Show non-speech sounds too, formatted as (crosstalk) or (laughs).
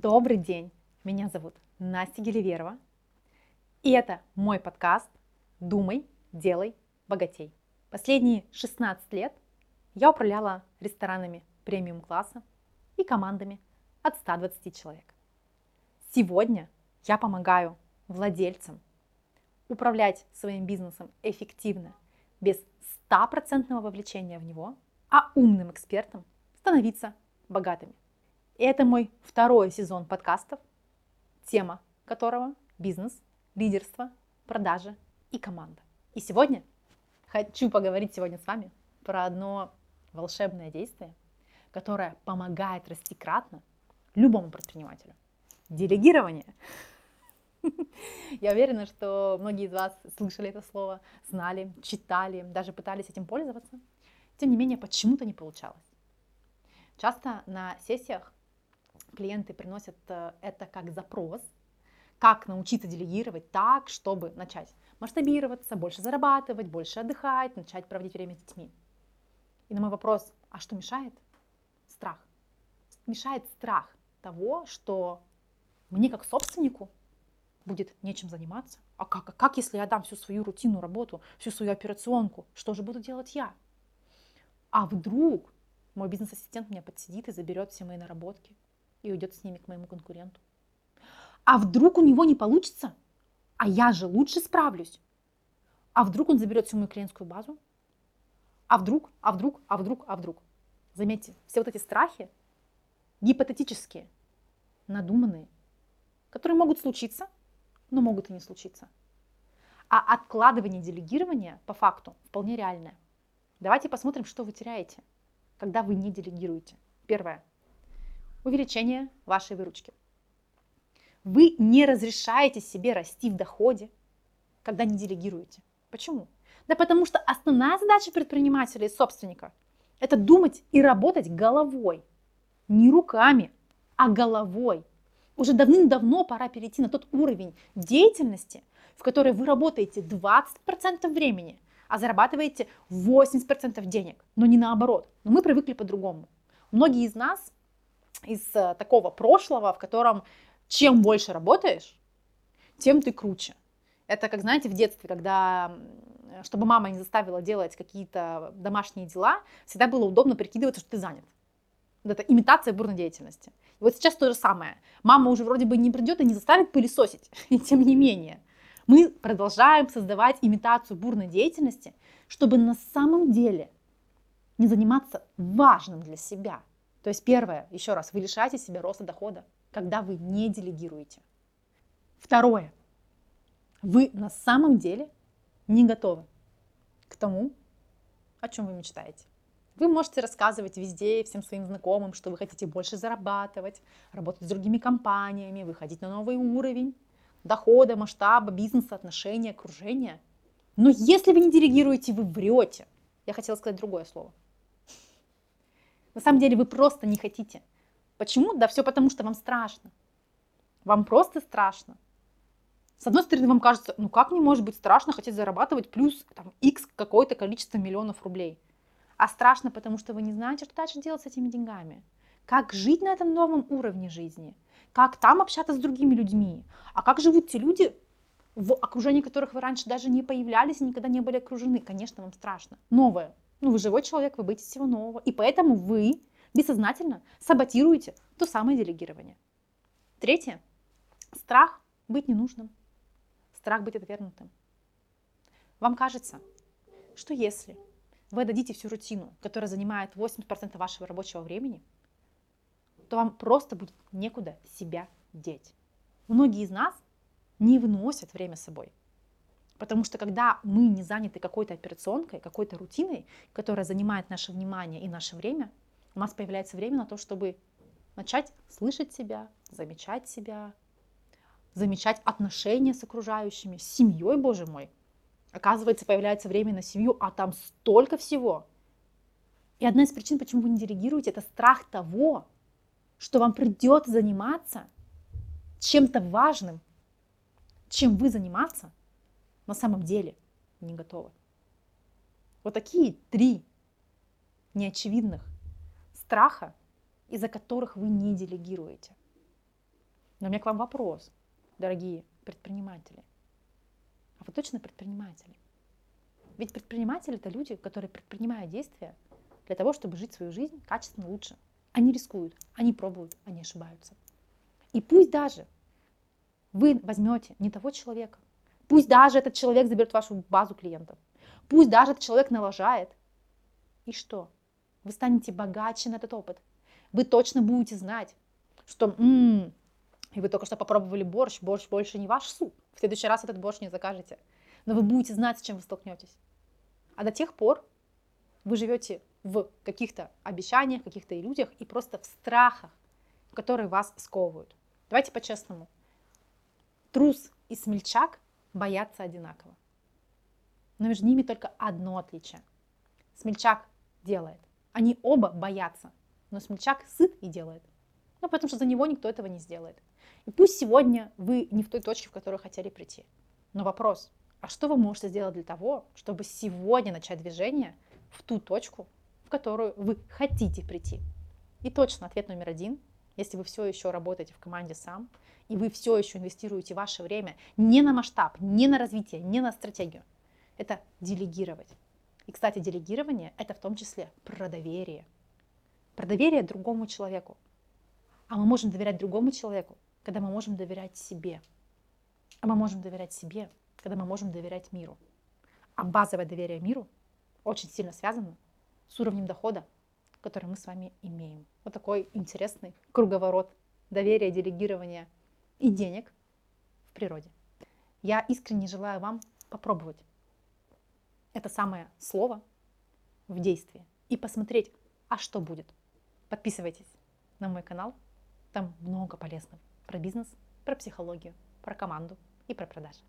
Добрый день, меня зовут Настя Геливерова, и это мой подкаст «Думай, делай, богатей». Последние 16 лет я управляла ресторанами премиум-класса и командами от 120 человек. Сегодня я помогаю владельцам управлять своим бизнесом эффективно, без стопроцентного вовлечения в него, а умным экспертам становиться богатыми. Это мой второй сезон подкастов, тема которого – бизнес, лидерство, продажи и команда. И сегодня хочу поговорить сегодня с вами про одно волшебное действие, которое помогает расти кратно любому предпринимателю. Делегирование. (laughs) Я уверена, что многие из вас слышали это слово, знали, читали, даже пытались этим пользоваться. Тем не менее, почему-то не получалось. Часто на сессиях клиенты приносят э, это как запрос, как научиться делегировать так, чтобы начать масштабироваться, больше зарабатывать, больше отдыхать, начать проводить время с детьми. И на мой вопрос, а что мешает? Страх. Мешает страх того, что мне как собственнику будет нечем заниматься. А как, а как, если я дам всю свою рутинную работу, всю свою операционку? Что же буду делать я? А вдруг мой бизнес-ассистент меня подсидит и заберет все мои наработки и уйдет с ними к моему конкуренту? А вдруг у него не получится? А я же лучше справлюсь. А вдруг он заберет всю мою клиентскую базу? А вдруг, а вдруг, а вдруг, а вдруг? Заметьте, все вот эти страхи гипотетические, надуманные, которые могут случиться, но могут и не случиться. А откладывание делегирования по факту вполне реальное. Давайте посмотрим, что вы теряете, когда вы не делегируете. Первое. Увеличение вашей выручки. Вы не разрешаете себе расти в доходе, когда не делегируете. Почему? Да потому что основная задача предпринимателя и собственника – это думать и работать головой. Не руками, а головой. Уже давным-давно пора перейти на тот уровень деятельности, в которой вы работаете 20% времени, а зарабатываете 80% денег, но не наоборот. Но мы привыкли по-другому. Многие из нас из э, такого прошлого, в котором чем больше работаешь, тем ты круче. Это как, знаете, в детстве, когда, чтобы мама не заставила делать какие-то домашние дела, всегда было удобно прикидываться, что ты занят. Это имитация бурной деятельности. И вот сейчас то же самое. Мама уже вроде бы не придет и не заставит пылесосить. (laughs) И тем не менее, мы продолжаем создавать имитацию бурной деятельности, чтобы на самом деле не заниматься важным для себя. То есть первое, еще раз, вы лишаете себя роста дохода, когда вы не делегируете. Второе, вы на самом деле не готовы к тому, о чем вы мечтаете. Вы можете рассказывать везде всем своим знакомым, что вы хотите больше зарабатывать, работать с другими компаниями, выходить на новый уровень дохода, масштаба, бизнеса, отношения, окружения. Но если вы не делегируете, вы врете. Я хотела сказать другое слово. На самом деле вы просто не хотите. Почему? Да все потому, что вам страшно. Вам просто страшно. С одной стороны, вам кажется, ну как мне может быть страшно хотеть зарабатывать плюс там, x какое-то количество миллионов рублей? а страшно, потому что вы не знаете, что дальше делать с этими деньгами. Как жить на этом новом уровне жизни, как там общаться с другими людьми, а как живут те люди, в окружении которых вы раньше даже не появлялись и никогда не были окружены. Конечно, вам страшно. Новое. Ну, вы живой человек, вы боитесь всего нового. И поэтому вы бессознательно саботируете то самое делегирование. Третье. Страх быть ненужным. Страх быть отвергнутым. Вам кажется, что если вы дадите всю рутину, которая занимает 80% вашего рабочего времени, то вам просто будет некуда себя деть. Многие из нас не выносят время с собой. Потому что когда мы не заняты какой-то операционкой, какой-то рутиной, которая занимает наше внимание и наше время, у нас появляется время на то, чтобы начать слышать себя, замечать себя, замечать отношения с окружающими, с семьей, боже мой, Оказывается, появляется время на семью, а там столько всего. И одна из причин, почему вы не делегируете, это страх того, что вам придется заниматься чем-то важным, чем вы заниматься на самом деле не готовы. Вот такие три неочевидных страха, из-за которых вы не делегируете. Но у меня к вам вопрос, дорогие предприниматели. А вы точно предприниматели? Ведь предприниматели это люди, которые предпринимают действия для того, чтобы жить свою жизнь качественно лучше. Они рискуют, они пробуют, они ошибаются. И пусть даже вы возьмете не того человека, пусть даже этот человек заберет вашу базу клиентов, пусть даже этот человек налажает, и что? Вы станете богаче на этот опыт. Вы точно будете знать, что м-м, и вы только что попробовали борщ, борщ больше не ваш суп. В следующий раз этот борщ не закажете. Но вы будете знать, с чем вы столкнетесь. А до тех пор вы живете в каких-то обещаниях, каких-то иллюзиях и просто в страхах, которые вас сковывают. Давайте по-честному. Трус и смельчак боятся одинаково. Но между ними только одно отличие. Смельчак делает. Они оба боятся. Но смельчак сыт и делает. Ну, потому что за него никто этого не сделает. И пусть сегодня вы не в той точке, в которую хотели прийти. Но вопрос, а что вы можете сделать для того, чтобы сегодня начать движение в ту точку, в которую вы хотите прийти? И точно ответ номер один, если вы все еще работаете в команде сам, и вы все еще инвестируете ваше время не на масштаб, не на развитие, не на стратегию, это делегировать. И, кстати, делегирование – это в том числе про доверие. Про доверие другому человеку. А мы можем доверять другому человеку, когда мы можем доверять себе. А мы можем доверять себе, когда мы можем доверять миру. А базовое доверие миру очень сильно связано с уровнем дохода, который мы с вами имеем. Вот такой интересный круговорот доверия, делегирования и денег в природе. Я искренне желаю вам попробовать это самое слово в действии и посмотреть, а что будет. Подписывайтесь на мой канал, там много полезного про бизнес, про психологию, про команду и про продажи.